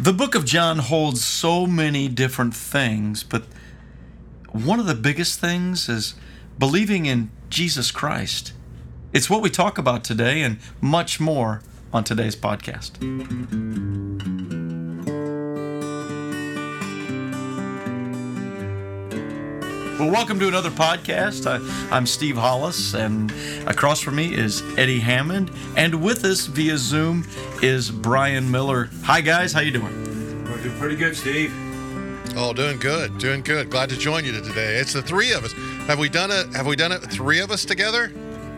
The book of John holds so many different things, but one of the biggest things is believing in Jesus Christ. It's what we talk about today and much more on today's podcast. Well, welcome to another podcast. I, am Steve Hollis, and across from me is Eddie Hammond, and with us via Zoom is Brian Miller. Hi, guys. How you doing? We're doing pretty good, Steve. Oh, doing good, doing good. Glad to join you today. It's the three of us. Have we done it? Have we done it? Three of us together?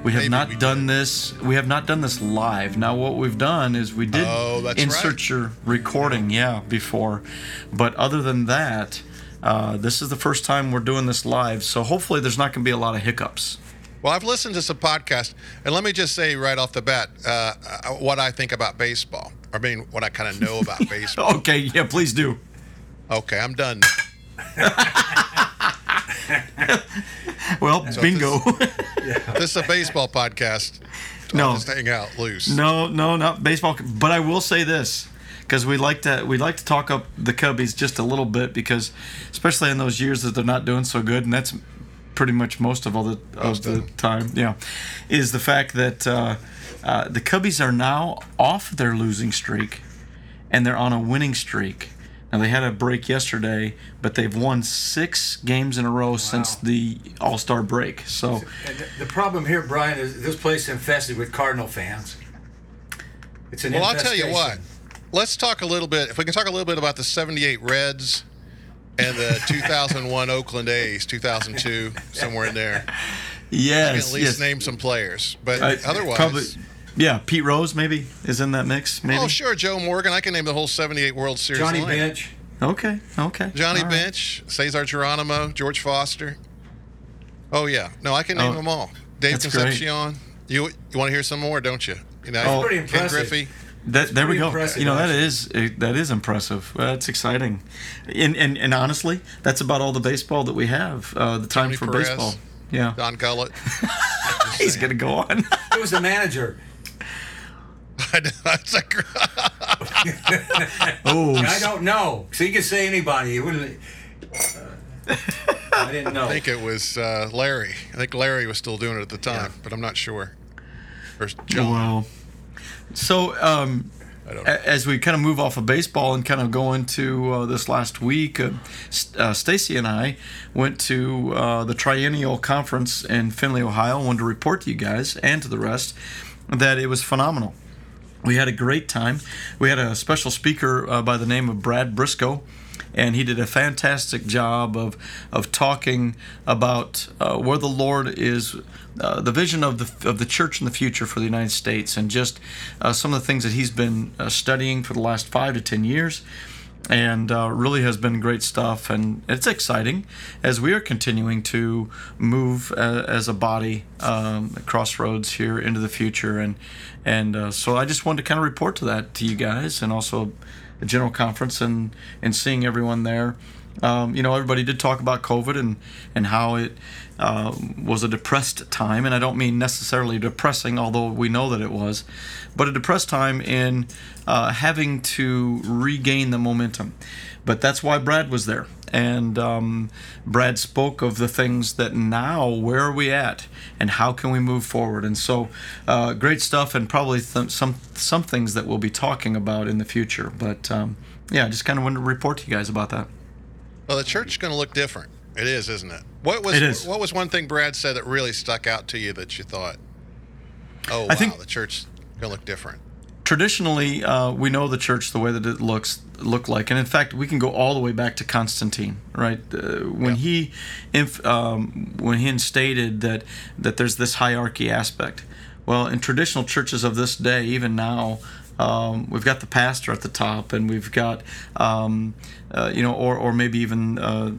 We have Maybe not we done did. this. We have not done this live. Now, what we've done is we did oh, insert right. your recording, yeah, before. But other than that, uh, this is the first time we're doing this live, so hopefully there's not going to be a lot of hiccups. Well, I've listened to some podcasts, and let me just say right off the bat uh, uh what I think about baseball. I mean, what I kind of know about baseball. okay, yeah, please do. Okay, I'm done. well, so bingo. This, yeah. this, is a baseball podcast. No, just hang out loose. No, no, not baseball. But I will say this because we like to we like to talk up the Cubbies just a little bit because especially in those years that they're not doing so good, and that's pretty much most of all the most of the time. Yeah, is the fact that uh, uh, the Cubbies are now off their losing streak, and they're on a winning streak. Now they had a break yesterday, but they've won six games in a row wow. since the All Star break. So the problem here, Brian, is this place is infested with Cardinal fans. It's an well, I'll tell you what let's talk a little bit. If we can talk a little bit about the '78 Reds and the 2001 Oakland A's, 2002, somewhere in there. Yes. I can at least yes. name some players, but I, otherwise. Probably, yeah, Pete Rose maybe is in that mix. Maybe. Oh, sure, Joe Morgan. I can name the whole '78 World Series. Johnny line. Bench. Okay. Okay. Johnny all Bench, right. Cesar Geronimo, George Foster. Oh yeah, no, I can name oh, them all. Dave Concepcion. Great. You you want to hear some more, don't you? You know, oh, pretty impressive. Ken Griffey. That, there we go. You know that is that is impressive. That's exciting, and, and and honestly, that's about all the baseball that we have. Uh, the time Tony for Perez, baseball. Yeah. Don Gullett. He's gonna go on. Who was the manager? That's a. oh. I don't know. So you could say anybody. It wouldn't. Uh, I didn't know. I think it was uh, Larry. I think Larry was still doing it at the time, yeah. but I'm not sure. Or John. Well. So, um, as we kind of move off of baseball and kind of go into uh, this last week, uh, uh, Stacy and I went to uh, the Triennial Conference in Findlay, Ohio. I wanted to report to you guys and to the rest that it was phenomenal. We had a great time. We had a special speaker uh, by the name of Brad Brisco and he did a fantastic job of of talking about uh, where the Lord is, uh, the vision of the of the church in the future for the United States, and just uh, some of the things that he's been uh, studying for the last five to ten years. And uh, really has been great stuff, and it's exciting as we are continuing to move uh, as a body um, crossroads here into the future, and and so I just wanted to kind of report to that to you guys, and also the general conference and and seeing everyone there. Um, you know, everybody did talk about COVID and and how it uh, was a depressed time, and I don't mean necessarily depressing, although we know that it was, but a depressed time in uh, having to regain the momentum. But that's why Brad was there. And um, Brad spoke of the things that now, where are we at, and how can we move forward? And so, uh, great stuff, and probably th- some some things that we'll be talking about in the future. But um, yeah, just kind of wanted to report to you guys about that. Well, the church is going to look different. It is, isn't it? What was it what was one thing Brad said that really stuck out to you that you thought, oh wow, I think, the church going to look different traditionally uh, we know the church the way that it looks look like and in fact we can go all the way back to constantine right uh, when yeah. he inf- um, when he instated that that there's this hierarchy aspect well in traditional churches of this day even now um, we've got the pastor at the top and we've got um, uh, you know or, or maybe even uh,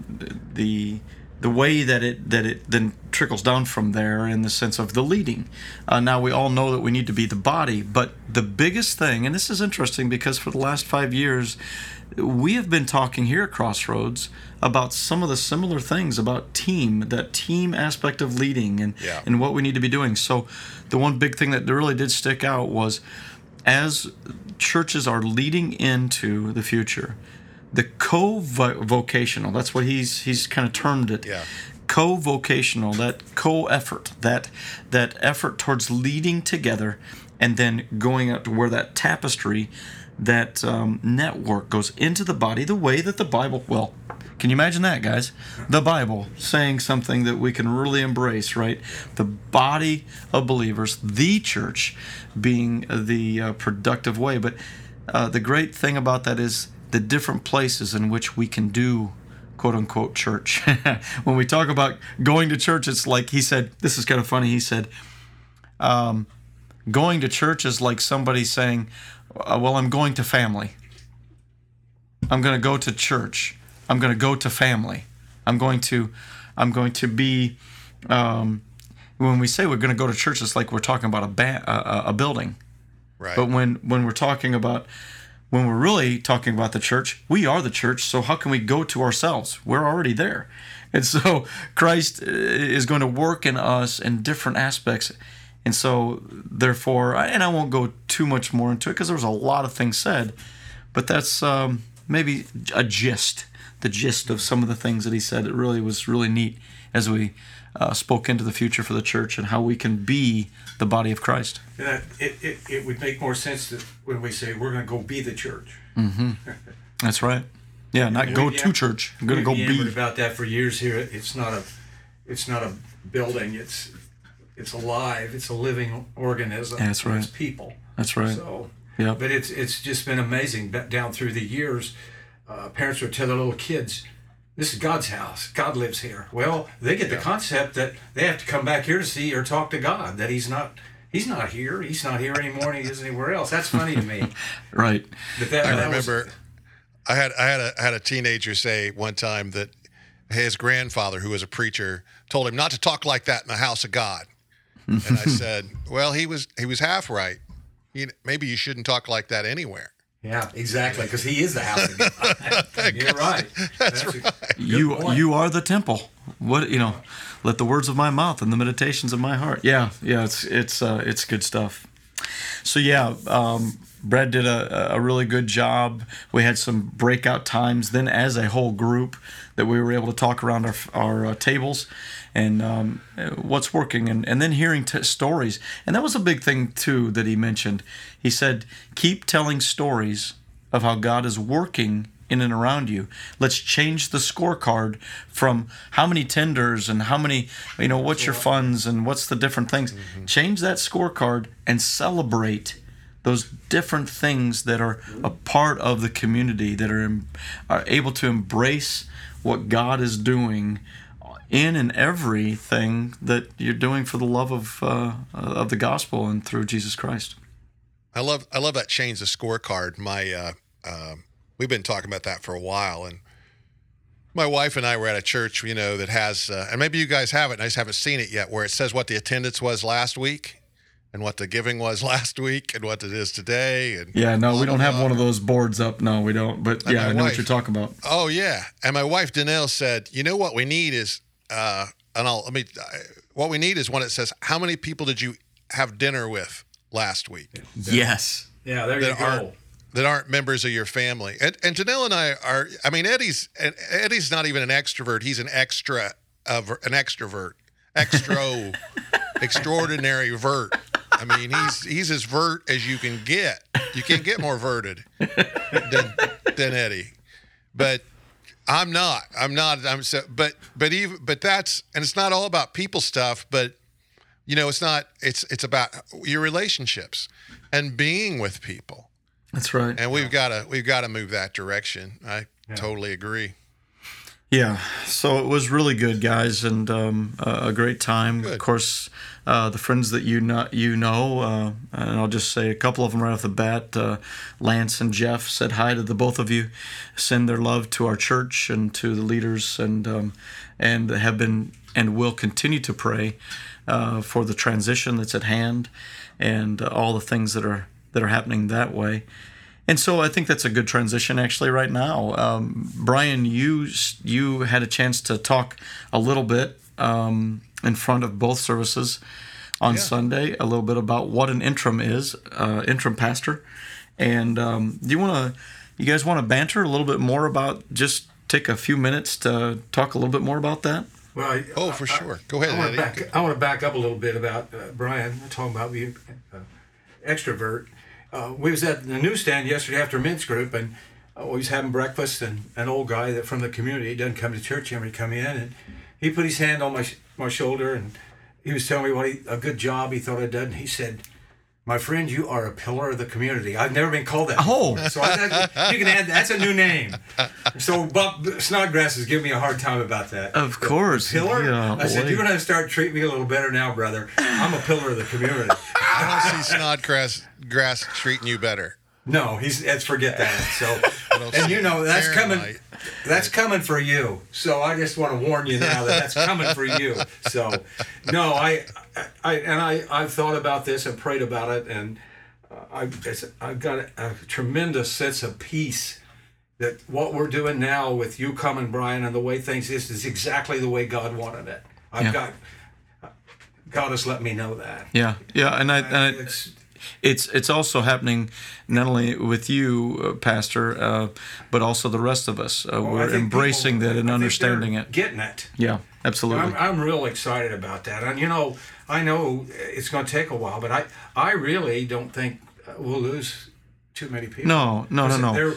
the the way that it that it then trickles down from there in the sense of the leading. Uh, now we all know that we need to be the body, but the biggest thing, and this is interesting because for the last five years, we have been talking here at Crossroads about some of the similar things about team, that team aspect of leading, and yeah. and what we need to be doing. So, the one big thing that really did stick out was as churches are leading into the future. The co-vocational, that's what he's he's kind of termed it. Yeah. Co-vocational, that co-effort, that that effort towards leading together and then going out to where that tapestry, that um, network goes into the body the way that the Bible, well, can you imagine that, guys? The Bible saying something that we can really embrace, right? The body of believers, the church, being the uh, productive way. But uh, the great thing about that is the different places in which we can do quote unquote church. when we talk about going to church, it's like he said, this is kind of funny. He said, um, going to church is like somebody saying, uh, Well, I'm going to family. I'm going to go to church. I'm going to go to family. I'm going to, I'm going to be. Um, when we say we're going to go to church, it's like we're talking about a ba- a, a building. Right. But when when we're talking about when we're really talking about the church, we are the church. So how can we go to ourselves? We're already there. And so Christ uh, is going to work in us in different aspects. And so, therefore, and I won't go too much more into it because there was a lot of things said, but that's um, maybe a gist, the gist of some of the things that he said. It really was really neat as we uh, spoke into the future for the church and how we can be the body of Christ. Yeah, it, it, it would make more sense that when we say we're going to go be the church. Mm-hmm. That's right. Yeah, not go to church. I'm going to go be. about that for years here. It's not a, it's not a building. It's it's alive. It's a living organism. That's right. It's people. That's right. So, yeah. But it's it's just been amazing down through the years. Uh, parents would tell their little kids, "This is God's house. God lives here." Well, they get the concept that they have to come back here to see or talk to God. That He's not. He's not here. He's not here anymore, and he is anywhere else. That's funny to me. right. But that, I that remember. Was, I had I had a I had a teenager say one time that his grandfather, who was a preacher, told him not to talk like that in the house of God and I said, "Well, he was he was half right. You, maybe you shouldn't talk like that anywhere." Yeah, exactly, because he is the house of God. You're right. That's, That's right. You point. you are the temple. What you know? Let the words of my mouth and the meditations of my heart. Yeah, yeah. It's it's uh, it's good stuff. So yeah, um, Brad did a, a really good job. We had some breakout times then as a whole group that we were able to talk around our our uh, tables and um, what's working, and, and then hearing t- stories. And that was a big thing, too, that he mentioned. He said, keep telling stories of how God is working in and around you. Let's change the scorecard from how many tenders and how many, you know, what's your funds and what's the different things. Mm-hmm. Change that scorecard and celebrate those different things that are a part of the community that are, are able to embrace what God is doing in and everything that you're doing for the love of uh, of the gospel and through Jesus Christ. I love I love that change the scorecard. My uh, uh, we've been talking about that for a while, and my wife and I were at a church, you know, that has, uh, and maybe you guys have it, and I just haven't seen it yet, where it says what the attendance was last week. And what the giving was last week, and what it is today, and yeah, no, we don't have one of those boards up. No, we don't. But yeah, I know wife, what you're talking about. Oh yeah, and my wife Danelle said, you know what we need is uh, and I'll let me. What we need is one that says, "How many people did you have dinner with last week?" Yes. Yeah, there you go. Aren't, that aren't members of your family. And and Janelle and I are. I mean, Eddie's Eddie's not even an extrovert. He's an extra of an extrovert, extra, extraordinary vert. I mean, he's he's as vert as you can get. You can't get more verted than than Eddie. But I'm not. I'm not. I'm so. But but even but that's and it's not all about people stuff. But you know, it's not. It's it's about your relationships and being with people. That's right. And we've got to we've got to move that direction. I yeah. totally agree. Yeah, so it was really good, guys, and um, a great time. Good. Of course, uh, the friends that you know, you know, uh, and I'll just say a couple of them right off the bat. Uh, Lance and Jeff said hi to the both of you. Send their love to our church and to the leaders, and um, and have been and will continue to pray uh, for the transition that's at hand, and all the things that are that are happening that way. And so I think that's a good transition actually right now. Um, Brian, you you had a chance to talk a little bit um, in front of both services on yeah. Sunday, a little bit about what an interim is, uh, interim pastor, And um, do you want to, you guys want to banter a little bit more about just take a few minutes to talk a little bit more about that? Well, I, Oh, for I- sure. Go ahead, I want to back. I want to back up a little bit about uh, Brian talking about being uh, extrovert. Uh, we was at the newsstand yesterday after men's group, and uh, we was having breakfast, and an old guy that from the community he doesn't come to church anymore. He come in, and he put his hand on my my shoulder, and he was telling me what he, a good job he thought I'd done. He said. My friend, you are a pillar of the community. I've never been called that. Oh. so I, that- you can add that's a new name. So Buck Snodgrass is giving me a hard time about that. Of course. Pillar? Yeah, I said, you're going to start treating me a little better now, brother. I'm a pillar of the community. I don't see Snodgrass grass treating you better. No, he's let's forget that. So, and you know that's coming. Fahrenheit. That's coming for you. So I just want to warn you now that that's coming for you. So, no, I, I, and I, I've thought about this and prayed about it, and uh, I've, it's, I've got a, a tremendous sense of peace that what we're doing now with you coming, Brian, and the way things is is exactly the way God wanted it. I've Yeah. got. God has let me know that. Yeah, yeah, and I, and I It's, it's it's also happening not only with you, uh, Pastor, uh, but also the rest of us. Uh, well, we're embracing people- that and I understanding it. Getting it. Yeah, absolutely. I'm, I'm real excited about that. And you know, I know it's going to take a while, but I, I really don't think we'll lose too many people. No, no, no, no.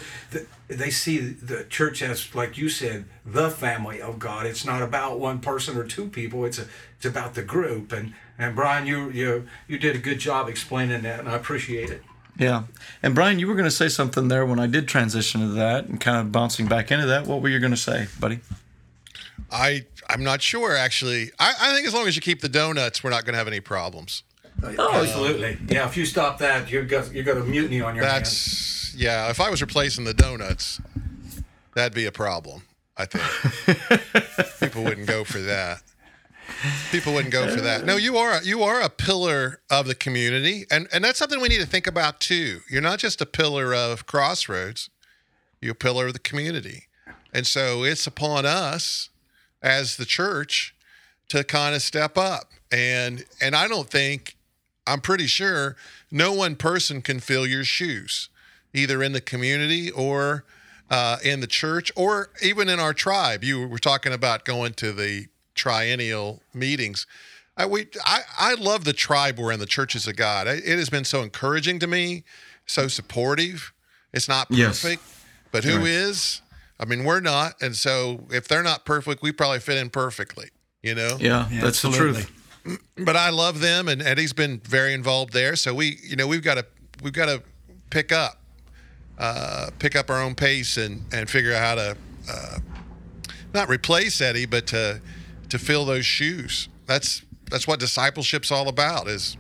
They see the church as, like you said, the family of God. It's not about one person or two people. It's a, it's about the group. And and Brian, you you you did a good job explaining that, and I appreciate it. Yeah, and Brian, you were going to say something there when I did transition to that, and kind of bouncing back into that. What were you going to say, buddy? I I'm not sure actually. I, I think as long as you keep the donuts, we're not going to have any problems. Oh, absolutely. Yeah, if you stop that, you've got you got a mutiny on your hands. That's yeah. If I was replacing the donuts, that'd be a problem. I think people wouldn't go for that. People wouldn't go for that. No, you are a, you are a pillar of the community, and and that's something we need to think about too. You're not just a pillar of Crossroads; you're a pillar of the community, and so it's upon us as the church to kind of step up. And and I don't think I'm pretty sure no one person can fill your shoes, either in the community or uh, in the church or even in our tribe. You were talking about going to the triennial meetings. I, we, I, I love the tribe we're in, the churches of God. It it has been so encouraging to me, so supportive. It's not Yes. perfect, but who is? Right. I mean, we're not. And so if they're not perfect, we probably fit in perfectly, you know? Yeah, that's the truth. but I love them, and Eddie's been very involved there. So we, you know, we've got to we've got to pick up, uh, pick up our own pace and and figure out how to uh, not replace Eddie, but to to fill those shoes. That's that's what discipleship's all about. Is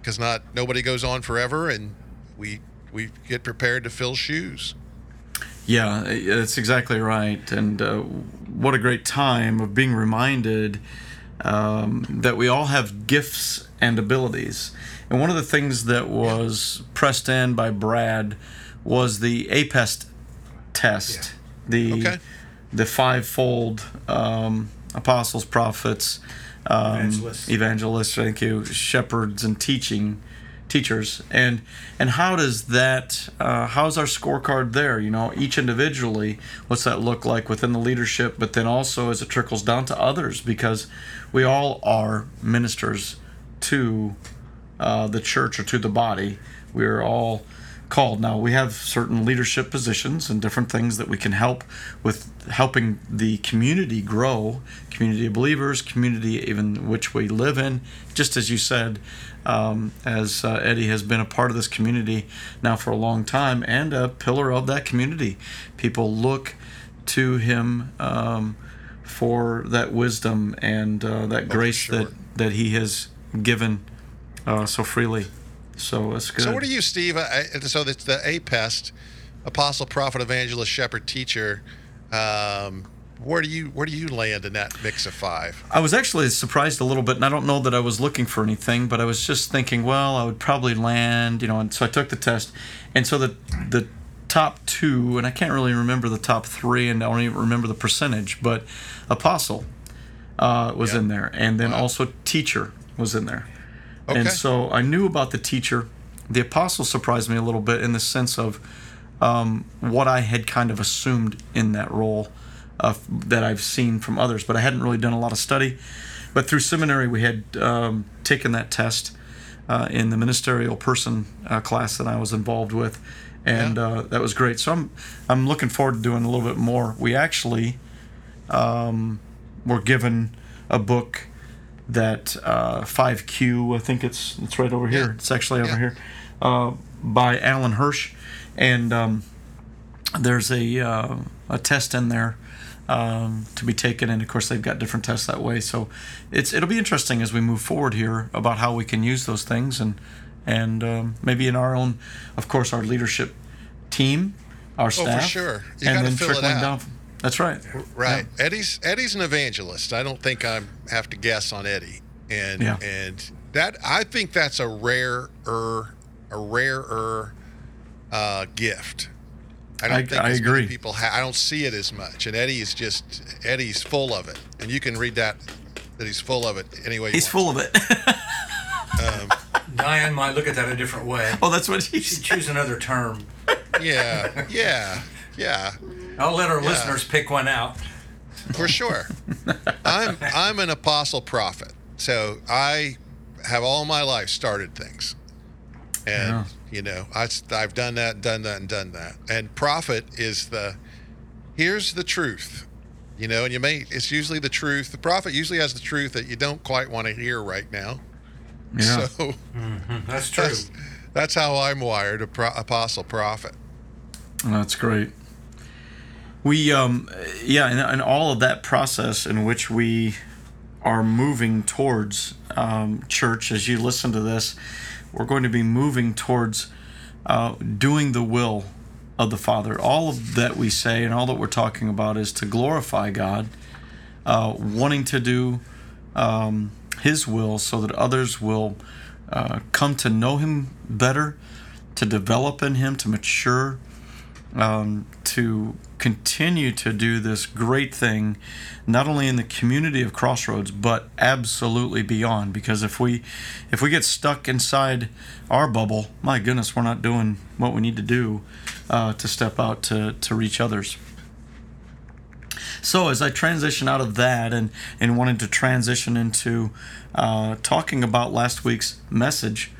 because not nobody goes on forever, and we we get prepared to fill shoes. Yeah, that's exactly right. And uh, what a great time of being reminded um, that we all have gifts and abilities. And one of the things that was pressed in by Brad was the APEST test, the Okay. the fivefold um, apostles, prophets, um, Evangelists. evangelists. Thank you, shepherds, and teaching teachers. And and how does that? Uh, how's our scorecard there? You know, each individually, what's that look like within the leadership? But then also as it trickles down to others, because we all are ministers to uh, the church or to the body. We are all called. Now we have certain leadership positions and different things that we can help with helping the community grow, community of believers, community even which we live in. Just as you said, um, as uh, Eddie has been a part of this community now for a long time and a pillar of that community. People look to him um, for that wisdom and uh, that grace sure. that that he has given uh, so freely. So it's good. So what are you, Steve? I, so it's the APEST, Apostle, Prophet, Evangelist, Shepherd, Teacher. Um, where do you where do you land in that mix of five? I was actually surprised a little bit, and I don't know that I was looking for anything, but I was just thinking, well, I would probably land, you know. And so I took the test, and so the the top two, and I can't really remember the top three, and I don't even remember the percentage, but apostle uh, was Yeah. in there, and then Wow. also teacher was in there, Okay. and so I knew about the teacher the apostle surprised me a little bit in the sense of um, what I had kind of assumed in that role that I've seen from others, but I hadn't really done a lot of study. But through seminary, we had um, taken that test uh, in the ministerial person uh, class that I was involved with, and yeah. uh, that was great. So I'm I'm looking forward to doing a little bit more. We actually um, were given a book that 5Q, uh, think it's it's right over here. Yeah. It's actually over yeah. here uh, by Alan Hirsch, and um, there's a uh, a test in there um, to be taken, and of course they've got different tests that way. So it's it'll be interesting as we move forward here about how we can use those things, and and um, maybe in our own, of course, our leadership team, our staff, oh, for sure, you and then trickling down. That's right. Right. Yeah. Eddie's Eddie's an evangelist. I don't think I have to guess on Eddie, and yeah. and that I think that's a rarer a rarer uh, gift I don't I, think I agree. people ha- I don't see it as much, and Eddie is just Eddie's full of it, and you can read that that he's full of it anyway. He's full of it. um, Diane might look at that a different way. Oh, that's what she should choose another term. Yeah, yeah, yeah. I'll let our yeah. listeners pick one out. For sure. I'm I'm an apostle prophet, so I have all my life started things, and. Yeah you know, I, I've done that, done that, and done that. And prophet is the here's the truth, you know, and you may it's usually the truth. The prophet usually has the truth that you don't quite want to hear right now. Yeah. So mm-hmm. that's true. That's, that's, how I'm wired, a pro, apostle prophet. That's great. We, um, yeah, and, and all of that process in which we are moving towards um, church as you listen to this we're going to be moving towards uh, doing the will of the Father. All of that we say and all that we're talking about is to glorify God, uh, wanting to do um, His will so that others will uh, come to know Him better, to develop in Him, to mature, um, to continue to do this great thing, not only in the community of Crossroads, but absolutely beyond. Because if we if we get stuck inside our bubble, my goodness, we're not doing what we need to do uh, to step out to to reach others. So as I transition out of that and and wanted to transition into uh, talking about last week's message.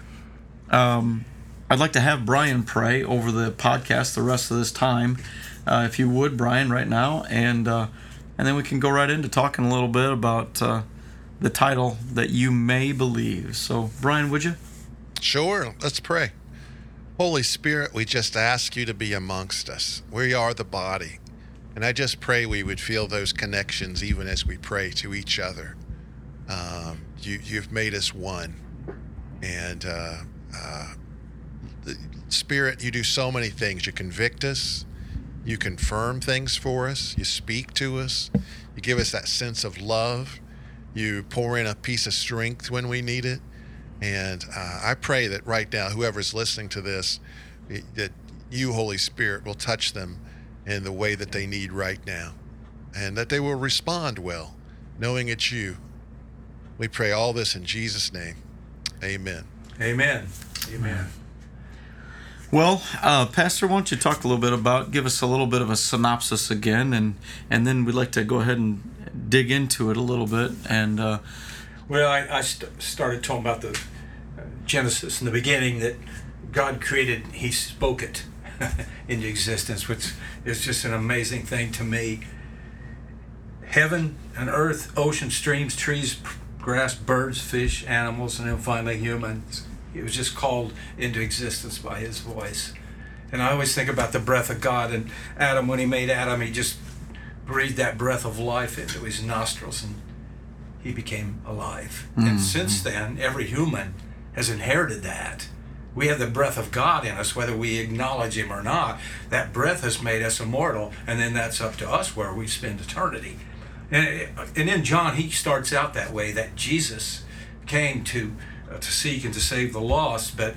Um, I'd like to have Brian pray over the podcast the rest of this time uh, if you would, Brian, right now, and uh, and then we can go right into talking a little bit about uh, the title that you may believe. So, Brian, would you? Sure. Let's pray. Holy Spirit, we just ask you to be amongst us. We are the body. And I just pray we would feel those connections even as we pray to each other. Um, you, you've made us one. And uh, uh, Spirit, you do so many things. You convict us, you confirm things for us. You speak to us. You give us that sense of love. You pour in a piece of strength when we need it. And uh, I pray that right now, whoever's listening to this, that you, Holy Spirit, will touch them in the way that they need right now and that they will respond well, knowing it's you. We pray all this in Jesus' name. Amen. Amen. Amen. Well, uh, Pastor, why don't you talk a little bit about, give us a little bit of a synopsis again, and and then we'd like to go ahead and dig into it a little bit. And uh, well, I, I st- started talking about the uh, Genesis in the beginning that God created, He spoke it into existence, which is just an amazing thing to me. Heaven and earth, ocean, streams, trees, grass, birds, fish, animals, and then finally humans it was just called into existence by his voice. And I always think about the breath of God and Adam, when he made Adam, he just breathed that breath of life into his nostrils and he became alive. Mm-hmm. And since then, every human has inherited that. We have the breath of God in us, whether we acknowledge Him or not. That breath has made us immortal, and then that's up to us where we spend eternity. And, and in John, he starts out that way that Jesus came to to seek and to save the lost, but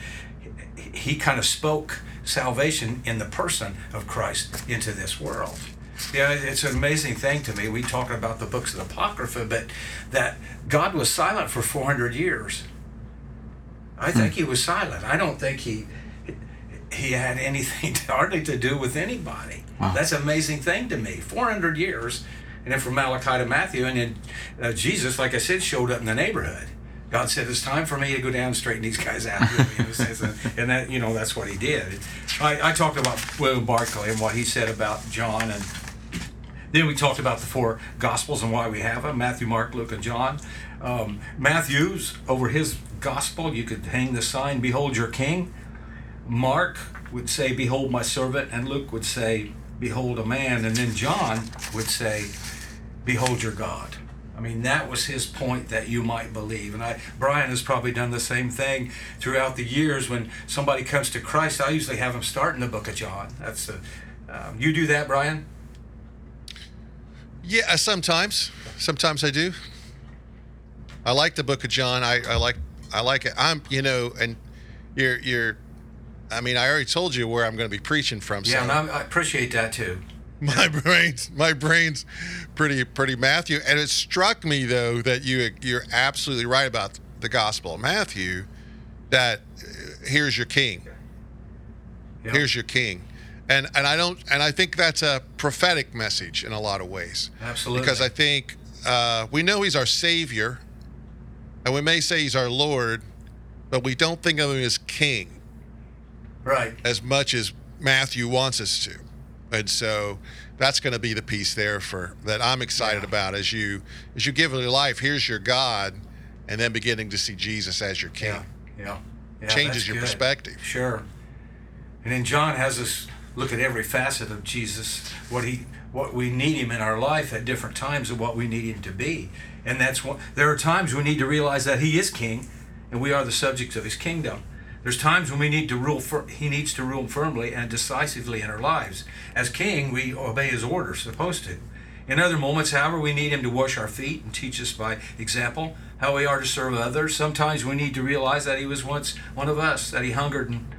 he kind of spoke salvation in the person of Christ into this world. Yeah, it's an amazing thing to me. We talk about the books of the Apocrypha, but that God was silent for 400 years. I think he was silent. I don't think he he had anything hardly to do with anybody. Wow. That's an amazing thing to me. 400 years, and then from Malachi to Matthew, and then uh, Jesus, like I said, showed up in the neighborhood. God said, "It's time for me to go down and straighten these guys out." and that, you know, that's what He did. I, I talked about William Barclay and what he said about John, and then we talked about the four Gospels and why we have them: Matthew, Mark, Luke, and John. Um, Matthew's over his Gospel, you could hang the sign, "Behold your King." Mark would say, "Behold my servant," and Luke would say, "Behold a man," and then John would say, "Behold your God." I mean, that was his point that you might believe. And I, Brian has probably done the same thing throughout the years. When somebody comes to Christ, I usually have them start in the book of John. That's the, um, you do that, Brian? Yeah, sometimes. Sometimes I do. I like the book of John. I, I like I like it. I'm you know, and you're you're. I mean, I already told you where I'm going to be preaching from. Yeah, so. and I, I appreciate that too my brain's my brain's pretty pretty Matthew, and it struck me though that you you're absolutely right about the Gospel of Matthew. That uh, here's your King. Yep. Here's your King, and and I don't and I think that's a prophetic message in a lot of ways. Absolutely, because I think uh, we know He's our Savior, and we may say He's our Lord, but we don't think of Him as King. Right. As much as Matthew wants us to and so that's going to be the piece there for that I'm excited yeah. about as you as you give your life. Here's your God, and then beginning to see Jesus as your King. Yeah, yeah, yeah changes your good. perspective. Sure. And then John has us look at every facet of Jesus, what he what we need him in our life at different times and what we need him to be. And that's what there are times we need to realize that he is king and we are the subjects of his kingdom. There's times when we need to rule. He needs to rule firmly and decisively in our lives. As king, we obey his orders, supposed to. In other moments, however, we need him to wash our feet and teach us by example how we are to serve others. Sometimes we need to realize that he was once one of us, that he hungered and,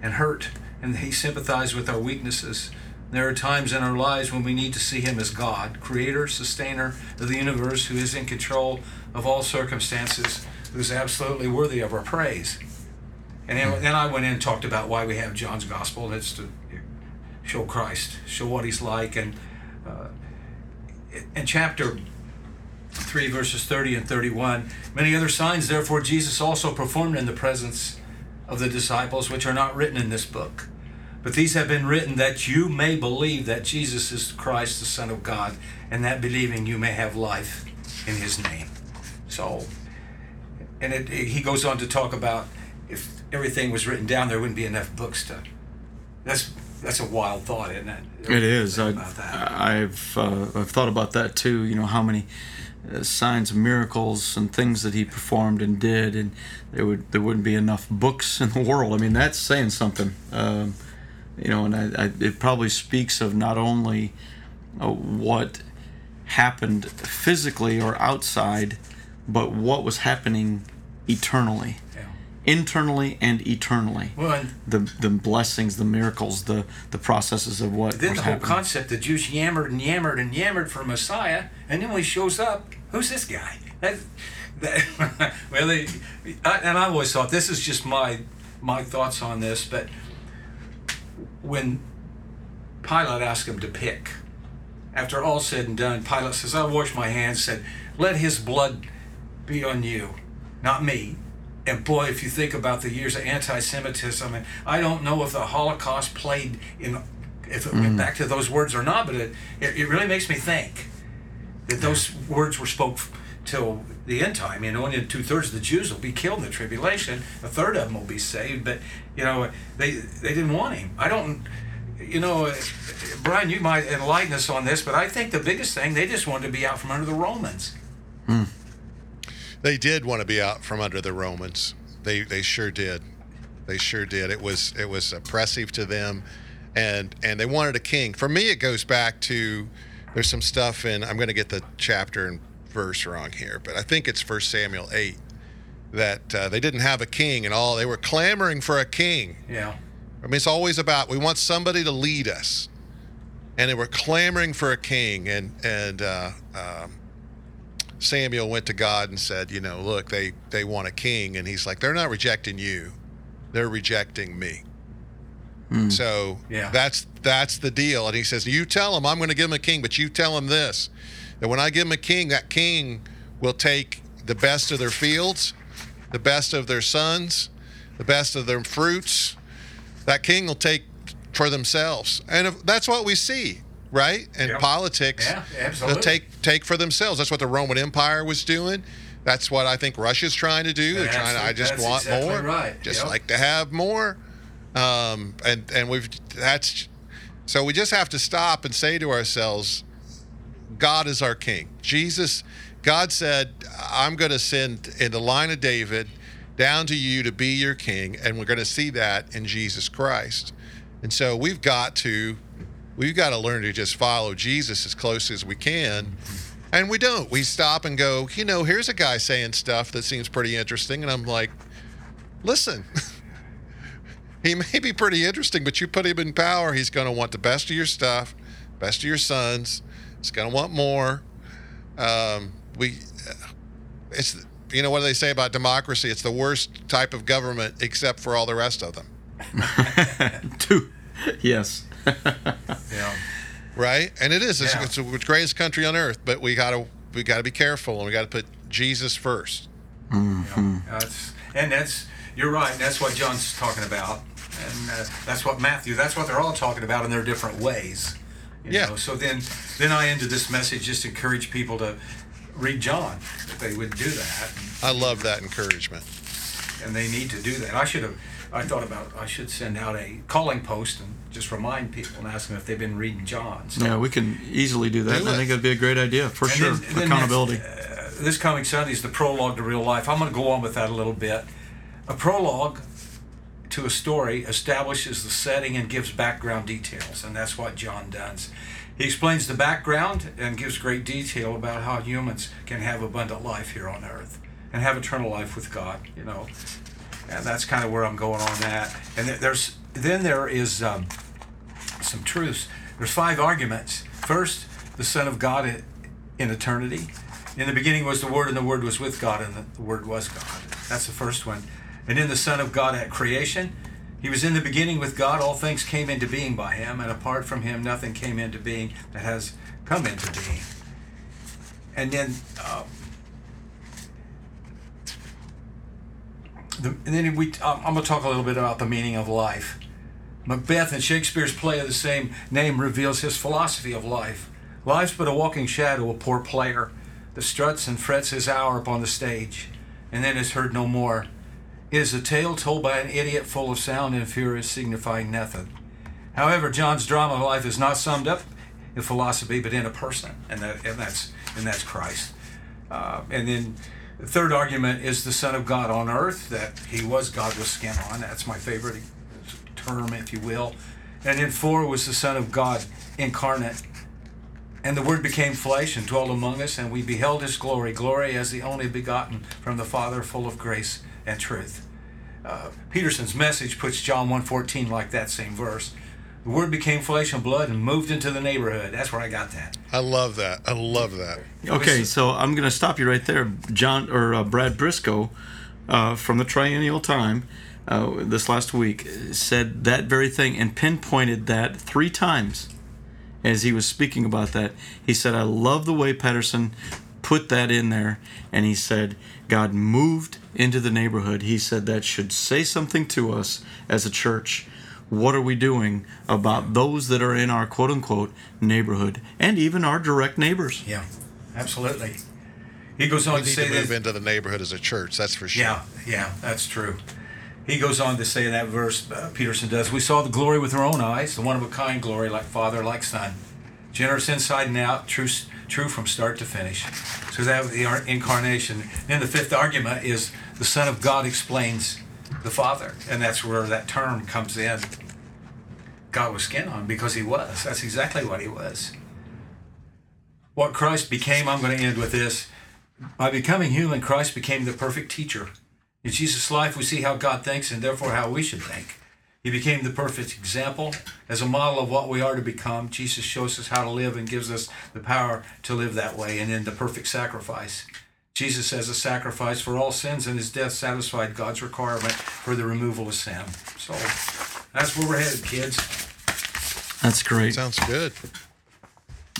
and hurt, and he sympathized with our weaknesses. There are times in our lives when we need to see him as God, creator, sustainer of the universe, who is in control of all circumstances, who is absolutely worthy of our praise. And then, then I went in and talked about why we have John's Gospel. That's to show Christ, show what he's like. And uh, in chapter 3, verses 30 and 31, many other signs, therefore, Jesus also performed in the presence of the disciples, which are not written in this book. But these have been written that you may believe that Jesus is Christ, the Son of God, and that believing you may have life in his name. So, and it, it, he goes on to talk about if everything was written down, there wouldn't be enough books to. That's that's a wild thought, isn't it? It is. I, have uh, I've thought about that too. You know how many uh, signs, miracles, and things that he performed and did, and there would there wouldn't be enough books in the world. I mean, that's saying something. Um, you know, and I, I, it probably speaks of not only uh, what happened physically or outside, but what was happening eternally internally and eternally. Well, the the blessings, the miracles, the the processes of what. Then the whole happening. concept, the Jews yammered and yammered and yammered for Messiah, and then when he shows up, who's this guy? That, that, well, they, I, and I always thought this is just my my thoughts on this, but when Pilate asked him to pick, after all said and done, Pilate says, "I wash my hands." Said, "Let his blood be on you, not me." And boy, if you think about the years of anti-Semitism, and I don't know if the Holocaust played in, if it mm. went back to those words or not, but it, it, it really makes me think that those words were spoke till the end time. You know, and two thirds of the Jews will be killed in the tribulation. A third of them will be saved, but you know, they they didn't want him. I don't. You know, Brian, you might enlighten us on this, but I think the biggest thing they just wanted to be out from under the Romans. Mm. They did want to be out from under the Romans. They they sure did. They sure did. It was it was oppressive to them, and and they wanted a king. For me, it goes back to there's some stuff in. I'm going to get the chapter and verse wrong here, but I think it's First Samuel eight that uh, they didn't have a king and all. They were clamoring for a king. Yeah. I mean, it's always about we want somebody to lead us, and they were clamoring for a king. And and uh, um, Samuel went to God and said, you know, look, they they want a king, and he's like, they're not rejecting you, they're rejecting me. Mm. So yeah. that's that's the deal. And he says, you tell him I'm going to give him a king, but you tell him this: that when I give him a king, that king will take the best of their fields, the best of their sons, the best of their fruits. That king will take for themselves, and if, that's what we see right? And yep. politics, yeah, absolutely. take take for themselves. That's what the Roman Empire was doing. That's what I think Russia's trying to do. They're trying to. I just want exactly more. Right. Just yep. like to have more. Um, and and we've that's so we just have to stop and say to ourselves, God is our King. Jesus, God said, I'm going to send in the line of David down to you to be your King, and we're going to see that in Jesus Christ. And so we've got to We've got to learn to just follow Jesus as close as we can. And we don't. We stop and go, you know, here's a guy saying stuff that seems pretty interesting. And I'm like, listen, he may be pretty interesting, but you put him in power, he's going to want the best of your stuff, best of your sons. He's going to want more. Um, we, it's, you know, what do they say about democracy? It's the worst type of government except for all the rest of them. Two. yes. yeah. Right, and it is. It's, yeah. it's the greatest country on earth, but we gotta we gotta be careful, and we gotta put Jesus 1st mm-hmm. yeah. that's, and that's you're right. That's what John's talking about, and uh, that's what Matthew. That's what they're all talking about in their different ways. yeah. Know? So then, then I ended this message just encourage people to read John if they would do that. I love that encouragement. And they need to do that. I should have I thought about I should send out a calling post and just remind people and ask them if they've been reading John. So, yeah, we can easily do that. Do I think it'd be a great idea for and sure. Then, Accountability. Then uh, this coming Sunday is the prologue to real life. I'm going to go on with that a little bit. A prologue to a story establishes the setting and gives background details, and that's what John does. He explains the background and gives great detail about how humans can have abundant life here on earth and have eternal life with God. You know, and that's kind of where I'm going on that. And there's then there is um, some truths. There's five arguments. First, the Son of God in eternity. In the beginning was the Word, and the Word was with God, and the Word was God. That's the first one. And in the Son of God at creation, he was in the beginning with God. All things came into being by him, and apart from him, nothing came into being that has come into being. And then uh, the, and then we, I'm going to talk a little bit about the meaning of life. Macbeth in Shakespeare's play of the same name reveals his philosophy of life. Life's but a walking shadow, a poor player that struts and frets his hour upon the stage, and then is heard no more. It is a tale told by an idiot full of sound and fury, signifying nothing. However, John's drama of life is not summed up in philosophy, but in a person, and that and that's and that's Christ. Uh, and then the third argument is the Son of God on earth, that he was God with skin on. That's my favorite term, if you will. And then four was the Son of God incarnate. And the Word became flesh and dwelt among us, and we beheld his glory, glory as the only begotten from the Father, full of grace and truth. Uh, Peterson's message puts John 1.14 like that same verse. The word became flesh and blood and moved into the neighborhood. That's where I got that. I love that. I love that. Okay, so I'm going to stop you right there. John or uh, Brad Brisco uh, from the Triennial Time uh, this last week said that very thing and pinpointed that three times as he was speaking about that. He said, I love the way Peterson put that in there. And he said, God moved into the neighborhood. He said that should say something to us as a church what are we doing about those that are in our quote unquote neighborhood and even our direct neighbors? Yeah, absolutely. He goes on we to need say to move that, into the neighborhood as a church. That's for sure. Yeah, yeah, that's true. He goes on to say in that verse, uh, Peterson does, we saw the glory with our own eyes, the one of a kind glory, like Father, like Son, generous inside and out, true, true from start to finish. So that the incarnation. Then the fifth argument is the Son of God explains the Father, and that's where that term comes in. God was skin on because he was. That's exactly what he was. What Christ became, I'm going to end with this. By becoming human, Christ became the perfect teacher. In Jesus' life, we see how God thinks and therefore how we should think. He became the perfect example as a model of what we are to become. Jesus shows us how to live and gives us the power to live that way and in the perfect sacrifice. Jesus as a sacrifice for all sins, and his death satisfied God's requirement for the removal of sin. So that's where we're headed, kids. That's great. Sounds good.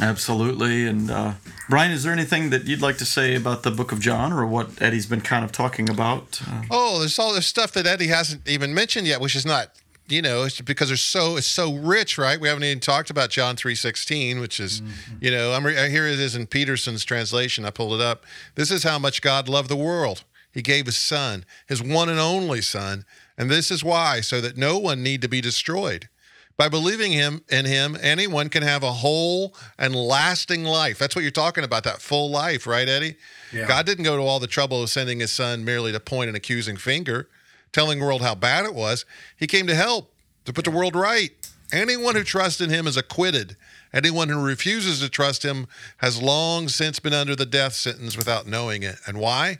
Absolutely. And uh, Brian, is there anything that you'd like to say about the Book of John, or what Eddie's been kind of talking about? Uh, oh, there's all this stuff that Eddie hasn't even mentioned yet, which is not you know, it's because they're so it's so rich, right? We haven't even talked about John three sixteen, which is, mm-hmm. you know, I'm re- here it is in Peterson's translation. I pulled it up. This is how much God loved the world. He gave His Son, His one and only Son, and this is why, so that no one need to be destroyed. By believing him in him, anyone can have a whole and lasting life. That's what you're talking about, that full life, right, Eddie? Yeah. God didn't go to all the trouble of sending his son merely to point an accusing finger telling the world how bad it was. He came to help, to put the world right. Anyone who trusts in him is acquitted. Anyone who refuses to trust him has long since been under the death sentence without knowing it. And why?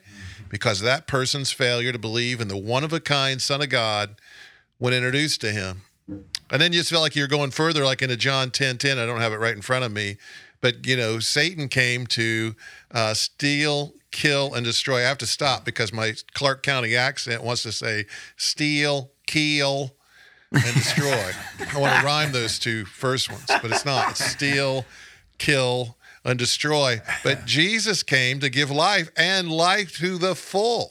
Because that person's failure to believe in the one of a kind Son of God when introduced to him. And then you just feel like you're going further, like into John 10 10. I don't have it right in front of me. But, you know, Satan came to uh, steal, kill, and destroy. I have to stop because my Clark County accent wants to say steal, kill, and destroy. I want to rhyme those two first ones, but it's not. It's steal, kill, and destroy. But Jesus came to give life and life to the full.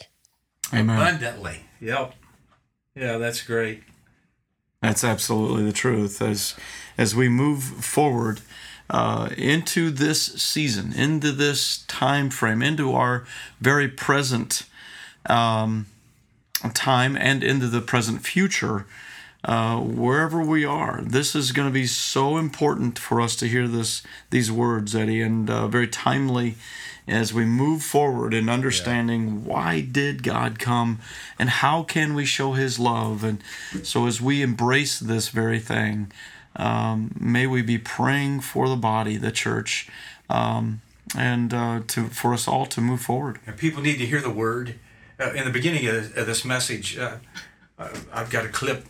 Amen. Abundantly. Yep. Yeah, that's great. That's absolutely the truth. As as we move forward, uh, into this season, into this time frame, into our very present um, time, and into the present future. Uh, wherever we are, this is going to be so important for us to hear this these words, Eddie, and uh, very timely as we move forward in understanding yeah. why did God come and how can we show His love, and so as we embrace this very thing, um, may we be praying for the body, the church, um, and uh, to for us all to move forward. And people need to hear the word. Uh, in the beginning of, of this message, uh, I've got a clip.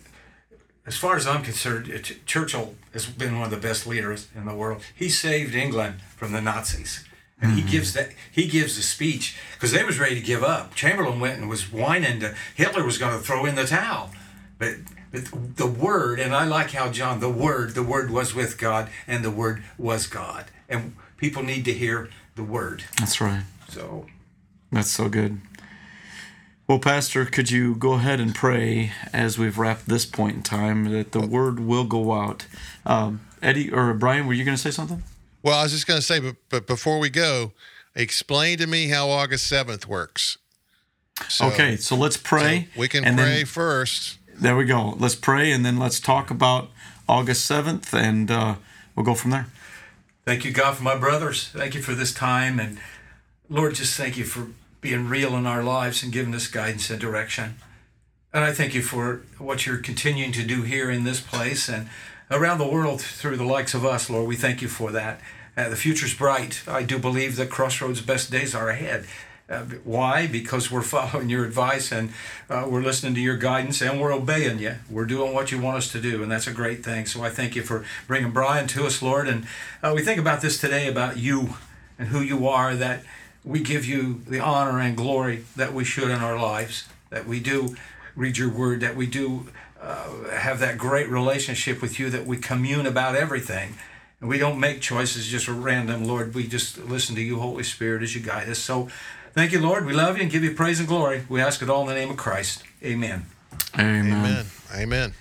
As far as I'm concerned, Churchill has been one of the best leaders in the world. He saved England from the Nazis. And mm-hmm. he gives that he gives a speech because they was ready to give up. Chamberlain went and was whining to Hitler was going to throw in the towel, but the word, and I like how John, the word, the word was with God, and the word was God. And people need to hear the word. That's right. So that's so good. Well, Pastor, could you go ahead and pray as we've wrapped this point in time that the word will go out? Um, Eddie or Brian, were you going to say something? Well, I was just going to say, but, but before we go, explain to me how August 7th works. So, okay, so let's pray. So we can pray then, first there we go. Let's pray and then let's talk about August 7th and uh, we'll go from there. Thank you, God, for my brothers. Thank you for this time. And Lord, just thank you for being real in our lives and giving us guidance and direction. And I thank you for what you're continuing to do here in this place and around the world through the likes of us, Lord. We thank you for that. Uh, the future's bright. I do believe that Crossroads' best days are ahead. Uh, why? Because we're following your advice and uh, we're listening to your guidance and we're obeying you. We're doing what you want us to do, and that's a great thing. So I thank you for bringing Brian to us, Lord. And uh, we think about this today about you and who you are, that we give you the honor and glory that we should in our lives, that we do read your word, that we do uh, have that great relationship with you, that we commune about everything. And we don't make choices just random, Lord. We just listen to you, Holy Spirit, as you guide us. So Thank you, Lord. We love you and give you praise and glory. We ask it all in the name of Christ. Amen. Amen. Amen. Amen.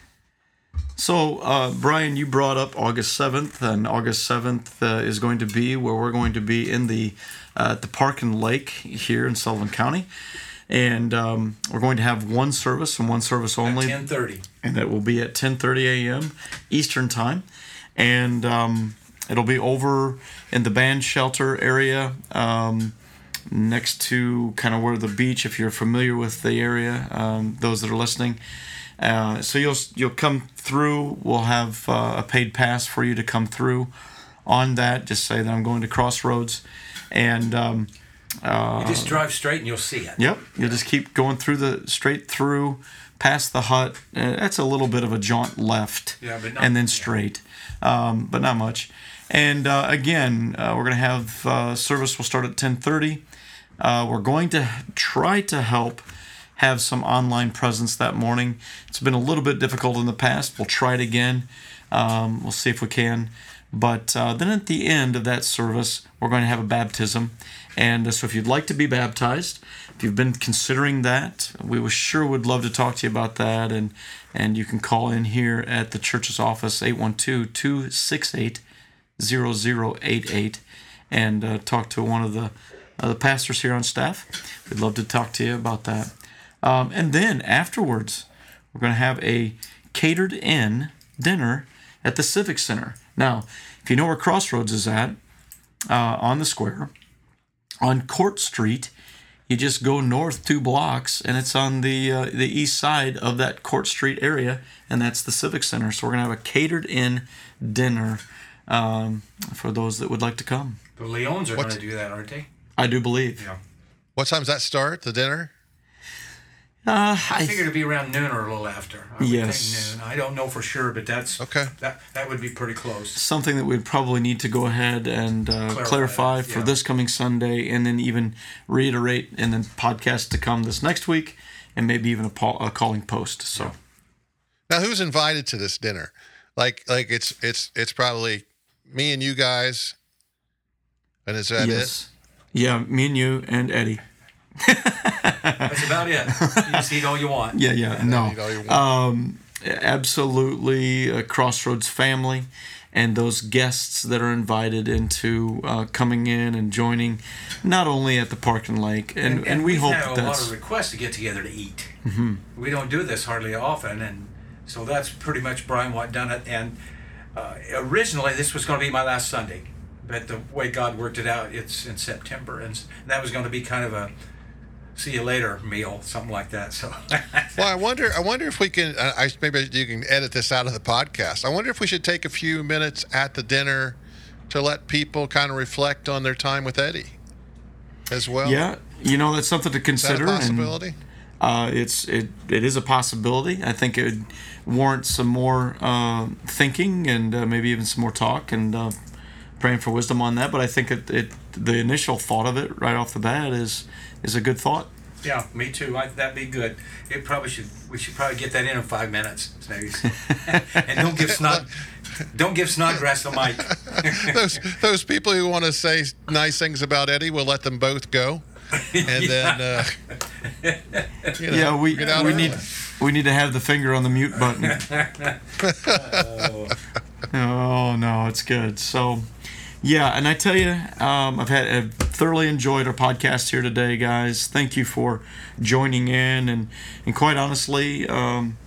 So, uh, Brian, you brought up August 7th, and August 7th uh, is going to be where we're going to be in the uh, the Park and Lake here in Sullivan County. And um, we're going to have one service and one service only. At 10.30. And that will be at 10.30 a.m. Eastern Time. And um, it'll be over in the band shelter area. Um, next to kind of where the beach, if you're familiar with the area, um, those that are listening. Uh, so you'll you'll come through. We'll have uh, a paid pass for you to come through. On that, just say that I'm going to Crossroads, and um, Uh, you just drive straight and you'll see it. Yep. You'll just keep going through the straight through, past the hut. Uh, that's a little bit of a jaunt left. Yeah, but not, and then straight, um, but not much. And uh, again, uh, we're going to have uh, service will start at 10:30. Uh, we're going to try to help have some online presence that morning. It's been a little bit difficult in the past. We'll try it again. Um, we'll see if we can. But uh, then at the end of that service, we're going to have a baptism. And uh, so if you'd like to be baptized, if you've been considering that, we sure would love to talk to you about that. And, and you can call in here at the church's office, 812 268 0088, and uh, talk to one of the, uh, the pastors here on staff. We'd love to talk to you about that. Um, and then afterwards, we're going to have a catered in dinner at the Civic Center. Now, if you know where Crossroads is at, uh, on the square, on Court Street, you just go north two blocks, and it's on the uh, the east side of that Court Street area, and that's the Civic Center. So we're gonna have a catered in dinner um, for those that would like to come. The Leons are going to do that, aren't they? I do believe. Yeah. What time does that start? The dinner? Uh, I, I figured it'd be around noon or a little after. I yes. noon. I don't know for sure, but that's okay. That that would be pretty close. Something that we'd probably need to go ahead and uh, clarify, clarify for yeah. this coming Sunday, and then even reiterate in the podcast to come this next week, and maybe even a, a calling post. So, yeah. now who's invited to this dinner? Like, like it's it's it's probably me and you guys, and is that yes. it? Yeah, me and you and Eddie. That's about it. You just eat all you want. Yeah, yeah, no. Um, absolutely, a Crossroads family and those guests that are invited into uh, coming in and joining, not only at the Park and Lake, and, and, and, and we hope had a lot of requests to get together to eat. Mm-hmm. We don't do this hardly often, and so that's pretty much Brian Watt done it. And uh, originally, this was going to be my last Sunday, but the way God worked it out, it's in September, and that was going to be kind of a see you later meal, something like that. So, well, I wonder, I wonder if we can, I maybe you can edit this out of the podcast. I wonder if we should take a few minutes at the dinner to let people kind of reflect on their time with Eddie as well. Yeah, you know that's something to consider. Is possibility. And, uh, it's it it is a possibility. I think it would warrant some more uh, thinking and uh, maybe even some more talk and uh, praying for wisdom on that. But I think it, it the initial thought of it right off the bat is is a good thought. Yeah, me too. I, that'd be good. It probably should. We should probably get that in in five minutes, maybe. and don't give snot. Don't give Snodgrass the mic. those those people who want to say nice things about Eddie, we'll let them both go, and then uh, you know, yeah, we we need we need to have the finger on the mute button. oh. oh no, it's good. So yeah, and I tell you, um, I've had I've thoroughly enjoyed our podcast here today, guys. Thank you for joining in, and and quite honestly, um,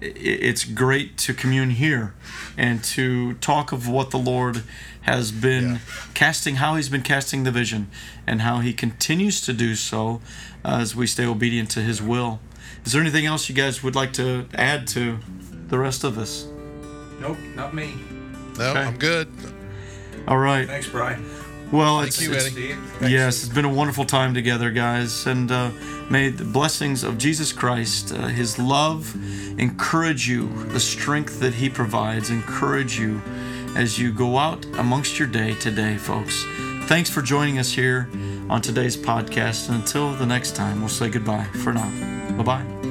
it, it's great to commune here and to talk of what the Lord has been yeah. casting, how He's been casting the vision, and how He continues to do so uh, as we stay obedient to His will. Is there anything else you guys would like to add to the rest of us? Nope, not me. No, okay. I'm good. All right. Thanks, Brian. Well, Thank it's, you, Eddie. yes, it's been a wonderful time together, guys, and uh, may the blessings of Jesus Christ, uh, His love, encourage you. The strength that He provides, encourage you as you go out amongst your day today, folks. Thanks for joining us here on today's podcast. And until the next time, we'll say goodbye for now. Bye bye.